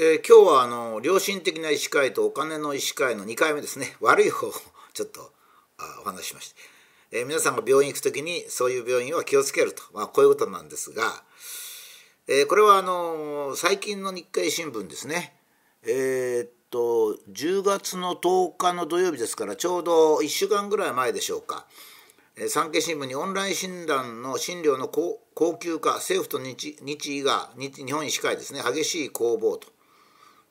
えー、今日はあの良心的な医師会とお金の医師会の2回目ですね。悪い方をちょっとあお話ししまして、えー、皆さんが病院行く時にそういう病院は気をつけると、まあ、こういうことなんですが、えー、これはあの最近の日経新聞ですね。え、っと10月の10日の土曜日ですからちょうど1週間ぐらい前でしょうか。産経新聞にオンライン診断の診療の高級化政府と日日医が日本医師会ですね。激しい攻防と。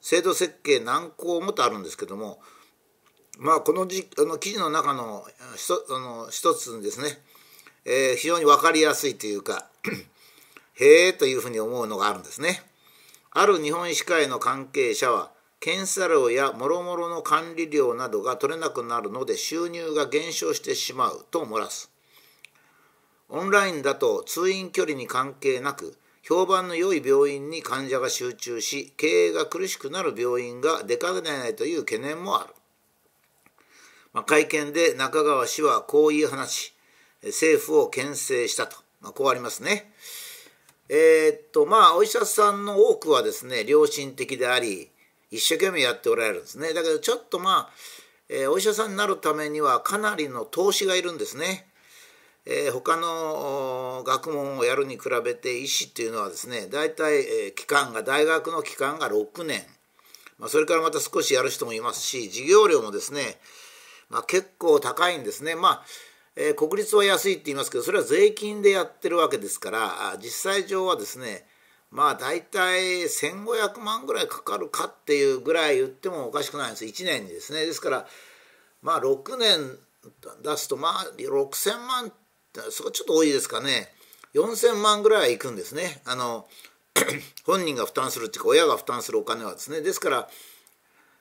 制度設計難航もとあるんですけどもまあこのじあの記事の中のあの一つにですね、えー、非常に分かりやすいというか へえというふうに思うのがあるんですね。ある日本医師会の関係者は検査料や諸々の管理料などが取れなくなるので収入が減少してしまうと漏らす。オンラインだと通院距離に関係なく評判の良い病院に患者が集中し経営が苦しくなる病院が出かねないという懸念もある、まあ、会見で中川氏はこう言い話し政府を牽制したと、まあ、こうありますね。えー、っとまあお医者さんの多くはですね良心的であり一生懸命やっておられるんですね。だけどちょっとまあ、えー、お医者さんになるためにはかなりの投資がいるんですね。えー、他の学問をやるに比べて医師っていうのはですね大体、え、期間が大学の期間が6年、まあ、それからまた少しやる人もいますし授業料もですね、まあ、結構高いんですね。まあえ、国立は安いって言いますけどそれは税金でやってるわけですから実際上はですねまあ大体1500万ぐらいかかるかっていうぐらい言ってもおかしくないんです。1年にですね。ですからまあ6年出すとまあ6,000万そこちょっと多いですかね。4,000万ぐらいいくんですね。あの 本人が負担するっていうか親が負担するお金はですね。ですから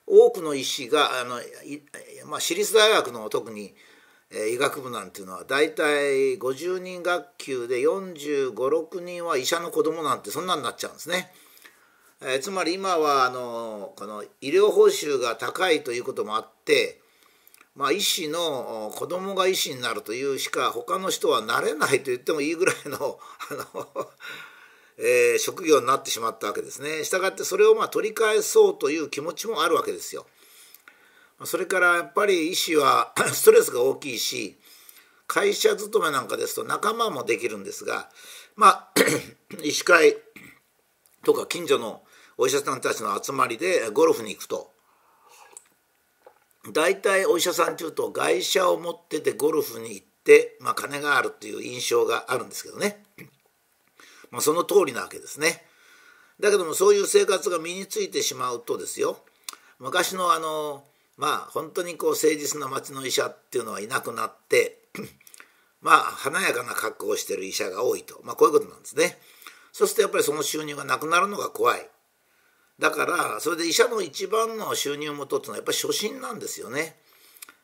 多くの医師があの、まあ、私立大学の特に、えー、医学部なんていうのは大体50人学級で4 5 6人は医者の子供なんてそんなになっちゃうんですね。えー、つまり今はあのこの医療報酬が高いということもあってまあ、医師の子供が医師になるというしか他の人はなれないと言ってもいいぐらいのあの、えー、職業になってしまったわけですね。したがってそれをまあ取り返そうという気持ちもあるわけですよ。それからやっぱり医師は ストレスが大きいし会社勤めなんかですと仲間もできるんですがまあ 医師会とか近所のお医者さんたちの集まりでゴルフに行くと大体お医者さんっていうと外車を持っててゴルフに行って、まあ、金があるっていう印象があるんですけどね、まあ、その通りなわけですね。だけどもそういう生活が身についてしまうとですよ。昔のあのまあ本当にこう誠実な町の医者っていうのはいなくなって まあ華やかな格好をしてる医者が多いと、まあ、こういうことなんですね。そうするとやっぱりその収入がなくなるのが怖い。だからそれで医者の一番の収入元っていうのはやっぱり初診なんですよね。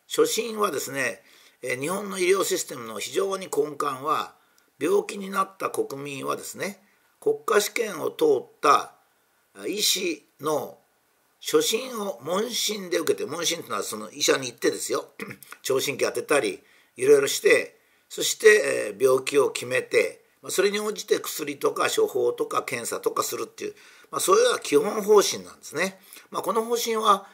初診はですね日本の医療システムの非常に根幹は病気になった国民はですね国家試験を通った医師の初診を問診で受けて問診というのはその医者に行ってですよ 聴診器当てたりいろいろしてそして病気を決めてまそれに応じて薬とか処方とか検査とかするっていうまあ、それが基本方針なんですね。まあ、この方針は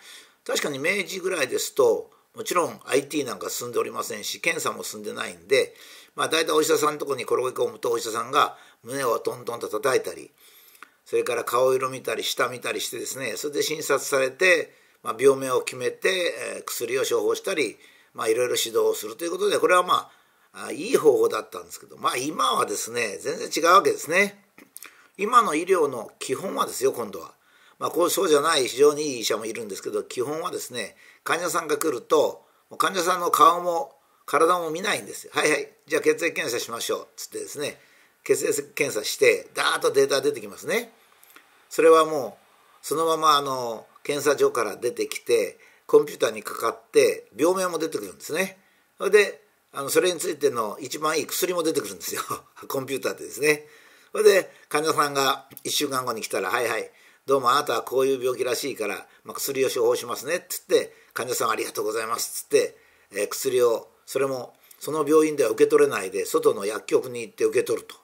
確かに明治ぐらいですともちろん IT なんか進んでおりませんし検査も進んでないんで、まあ、大体お医者さんのとこに転げ込むとお医者さんが胸をトントンと叩いたりそれから顔色見たり舌見たりしてですねそれで診察されて、まあ、病名を決めて、えー、薬を処方したり、まあ、いろいろ指導をするということでこれはまああいい方法だったんですけどまあ今はですね全然違うわけですね。今の医療の基本はですよ今度は、まあ、こうそうじゃない非常にいい医者もいるんですけど基本はですね患者さんが来ると患者さんの顔も体も見ないんです。よはいはいじゃあ血液検査しましょう。つってですね血液検査してダーッとデータ出てきますね。それはもうそのままあの検査所から出てきてコンピューターにかかって病名も出てくるんですね。それであのそれについての一番いい薬も出てくるんですよ。コンピューターでですね。それで患者さんが1週間後に来たら「はいはいどうもあなたはこういう病気らしいから、まあ、薬を処方しますね」っつって患者さんありがとうございます。っつって、えー、薬をそれもその病院では受け取れないで外の薬局に行って受け取ると。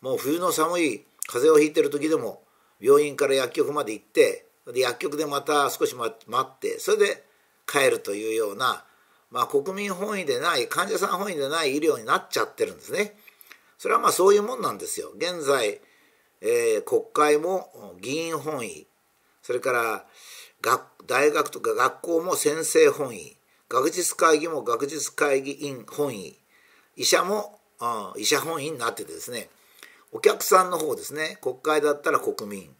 もう冬の寒い風邪をひいてる時でも病院から薬局まで行ってで薬局でまた少し待ってそれで帰るというような、まあ、国民本位でない患者さん本位でない医療になっちゃってるんですね。それはまあそういうもんなんですよ。現在、えー、国会も議員本位。それから学大学とか学校も先生本位。学術会議も学術会議員本位。医者も、うん、医者本位になっててですね。お客さんの方ですね。国会だったら国民。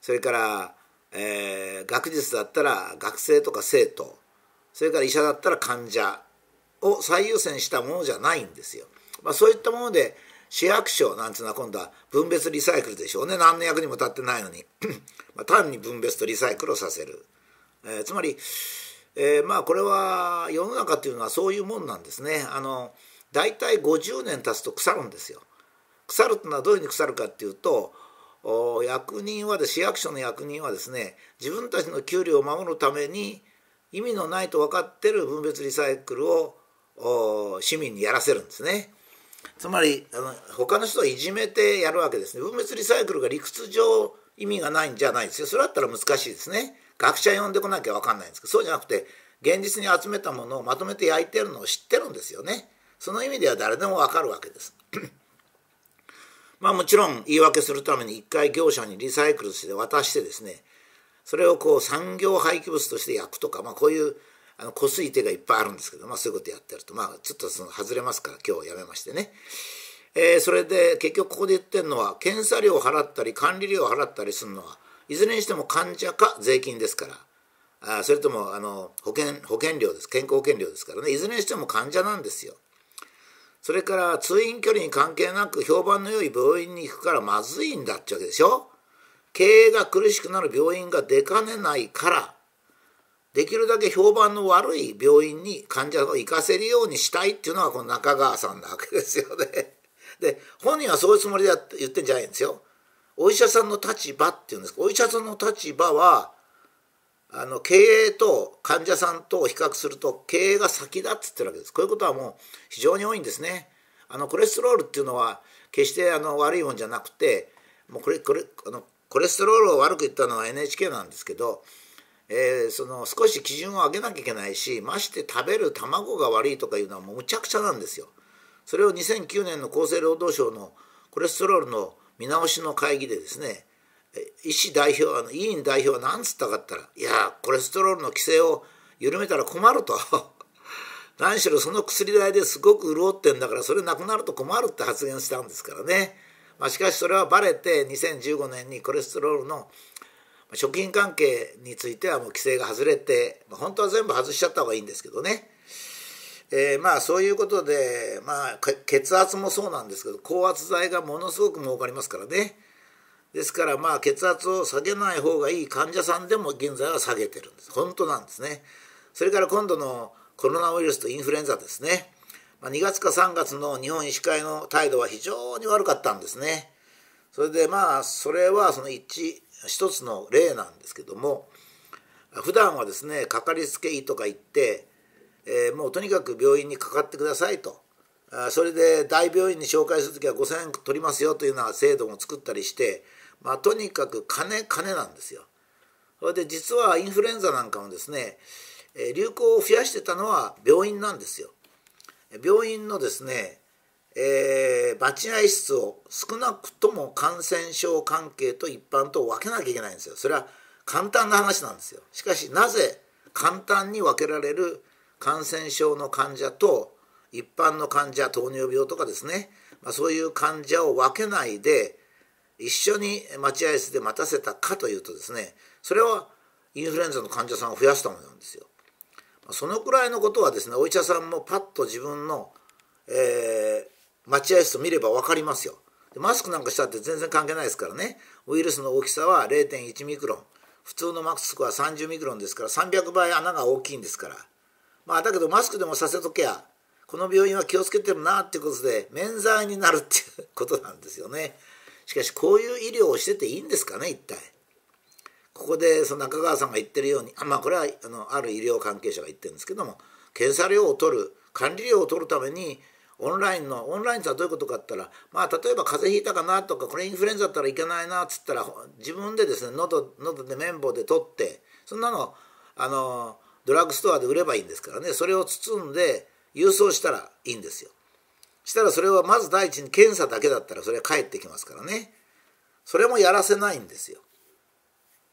それから、えー、学術だったら学生とか生徒。それから医者だったら患者を最優先したものじゃないんですよ。まあ、そういったもので市役所なんていうのは今度は分別リサイクルでしょうね。何の役にも立ってないのに。ま単に分別とリサイクルをさせる、えー、つまり、えー、まあこれは世の中っていうのはそういうもんなんですね。あの大体50年経つと腐るんですよ。腐るっていうのはどういうふうに腐るかっていうと役人はで市役所の役人はですね自分たちの給料を守るために意味のないと分かってる分別リサイクルを市民にやらせるんですね。つまりあの他の人はいじめてやるわけですね。分別リサイクルが理屈上意味がないんじゃないですよ。それだったら難しいですね。学者呼んでこなきゃ分かんないんですけどそうじゃなくて現実に集めたものをまとめて焼いてるのを知ってるんですよね。その意味では誰でも分かるわけです。まあもちろん言い訳するために一回業者にリサイクルして渡してですねそれをこう産業廃棄物として焼くとか、まあ、こういうあのこすい手がいっぱいあるんですけど、まあ、そういうことやってるとまあちょっとその外れますから今日やめましてね、えー、それで結局ここで言ってるのは検査料を払ったり管理料を払ったりするのはいずれにしても患者か税金ですから。あそれともあの保険保険料です。健康保険料ですからね。いずれにしても患者なんですよ。それから通院距離に関係なく評判の良い病院に行くからまずいんだってわけでしょ。経営が苦しくなる病院が出かねないからできるだけ評判の悪い病院に患者を行かせるようにしたいっていうのがこの中川さんなわけですよね。で本人はそういうつもりで言ってんじゃないんですよ。お医者さんの立場っていうんですお医者さんの立場はあの経営と患者さんと比較すると経営が先だっつってるわけですこういうことはもう非常に多いんですねあのコレステロールっていうのは決してあの悪いもんじゃなくてもうこれこれあのコレステロールを悪く言ったのは NHK なんですけどえー、その少し基準を上げなきゃいけないしまして食べる卵が悪いとかいうのはもうむちゃくちゃなんですよ。それを2009年の厚生労働省のコレステロールの見直しの会議でですね医師代表あの委員代表は何つったかったらいやコレステロールの規制を緩めたら困ると何しろその薬代ですごく潤ってんだからそれなくなると困るって発言したんですからね、まあ、しかしそれはバレて2015年にコレステロールの食品関係についてはもう規制が外れて、まあ、本当は全部外しちゃった方がいいんですけどね、えー、まあそういうことで、まあ、血圧もそうなんですけど高圧剤がものすごく儲かりますからね。ですからまあ血圧を下げない方がいい患者さんでも現在は下げてるんです。本当なんですね。それから今度のコロナウイルスとインフルエンザですね、まあ、2月か3月の日本医師会の態度は非常に悪かったんですねそれでまあそれはその一一つの例なんですけども普段はですねかかりつけ医とか言って、えー、もうとにかく病院にかかってくださいとそれで大病院に紹介する時は5,000円取りますよというような制度も作ったりして、まあ、とにかく金金なんですよ。それで実はインフルエンザなんかもですね流行を増やしてたのは病院なんですよ。病院のですねえー、待合室を少なくとも感染症関係と一般と分けなきゃいけないんですよ。それは簡単な話なんですよ。しかしなぜ簡単に分けられる感染症の患者と一般の患者糖尿病とかですね、まあ、そういう患者を分けないで一緒に待合室で待たせたかというとですねそれはインフルエンザの患者さんを増やしたものなんですよ。そのくらいのことはですねお医者さんもパッと自分の、えー、待合室を見れば分かりますよ。マスクなんかしたって全然関係ないですからね。ウイルスの大きさは0.1ミクロン。普通のマスクは30ミクロンですから300倍穴が大きいんですから。まあだけどマスクでもさせとけや。この病院は気をつけてるなっていうことで免罪になるっていうことなんですよね。しかしこういう医療をしてていいんですかね一体。ここでその中川さんが言ってるようにあまあこれはあのある医療関係者が言ってるんですけども検査料を取る管理料を取るためにオンラインのオンラインとはどういうことかって言ったらまあ例えば風邪ひいたかなとかこれインフルエンザだったらいけないなっつったら自分でですね喉喉で綿棒で取ってそんなのあのドラッグストアで売ればいいんですからねそれを包んで郵送したらいいんですよ。したらそれはまず第一に検査だけだったらそれは返ってきますからね。それもやらせないんですよ。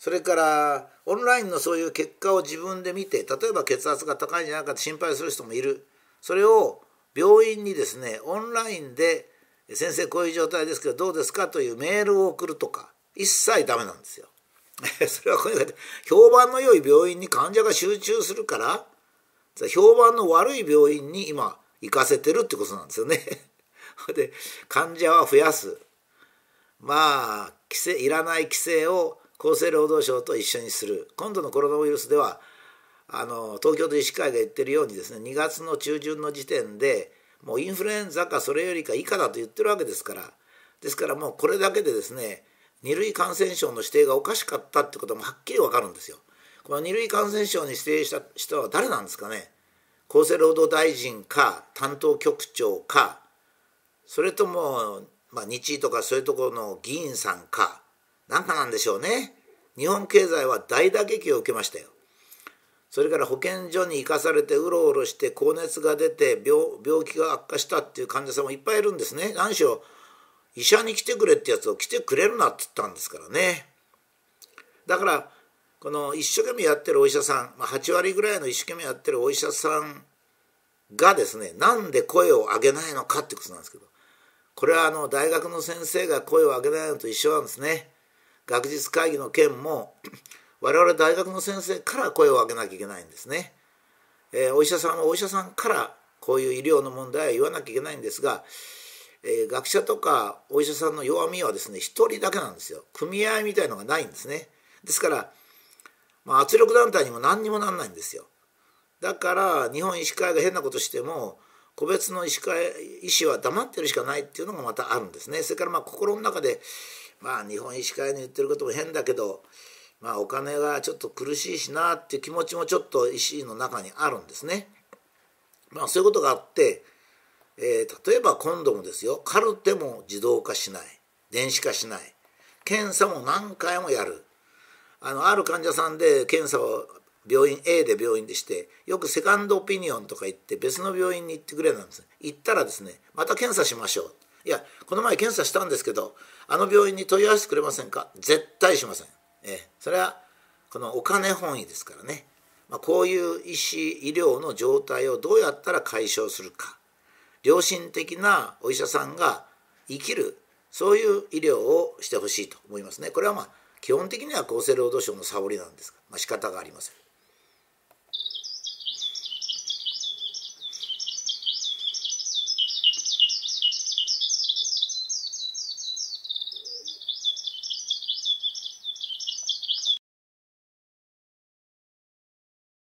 それからオンラインのそういう結果を自分で見て例えば血圧が高いんじゃないかって心配する人もいるそれを病院にですねオンラインで「先生こういう状態ですけどどうですか?」というメールを送るとか一切ダメなんですよ。それはこれで評判の良い病院に患者が集中するから評判の悪い病院に今行かせてるってことなんですよね。で患者は増やすまあ規制いらない規制を厚生労働省と一緒にする。今度のコロナウイルスではあの東京都医師会が言ってるようにですね2月の中旬の時点でもうインフルエンザかそれよりか以下だと言ってるわけですから。ですからもうこれだけでですね2類感染症の指定がおかしかったってこともはっきり分かるんですよ。この2類感染症に指定した人は誰なんですかね？厚生労働大臣か担当局長かそれとも、まあ、日医とかそういうところの議員さんか。何かなんでしょうね。日本経済は大打撃を受けましたよ。それから保健所に行かされてうろうろして高熱が出て病病気が悪化したっていう患者さんもいっぱいいるんですね。何しろ医者に来てくれってやつを来てくれるなって言ったんですからね。だからこの一生懸命やってるお医者さん、まあ、8割ぐらいの一生懸命やってるお医者さんがですねなんで声を上げないのかってことなんですけど。これはあの大学の先生が声を上げないのと一緒なんですね。学術会議の件も 我々大学の先生から声を上げなきゃいけないんですね。えー、お医者さんはお医者さんからこういう医療の問題は言わなきゃいけないんですが、えー、学者とかお医者さんの弱みはですね一人だけなんですよ。組合みたいのがないんですね。ですから、まあ、圧力団体にも何にもなんないんですよ。だから日本医師会が変なことしても個別の医師会医師は黙ってるしかないっていうのがまたあるんですね。それからまあ心の中でまあ日本医師会の言ってることも変だけどまあお金がちょっと苦しいしなっていう気持ちもちょっと医師の中にあるんですね。まあそういうことがあって、えー、例えば今度もですよカルテも自動化しない電子化しない検査も何回もやるあのある患者さんで検査を病院 A で病院でしてよくセカンドオピニオンとか言って別の病院に行ってくれなんです行ったらですねまた検査しましょういやこの前検査したんですけどあの病院に問い合わせてくれませんか？絶対しません、えそれはこのお金本位ですからね、まあ、こういう医師医療の状態をどうやったら解消するか。良心的なお医者さんが生きるそういう医療をしてほしいと思いますね。これはまあ基本的には厚生労働省のサボりなんですが、まあ、仕方がありません。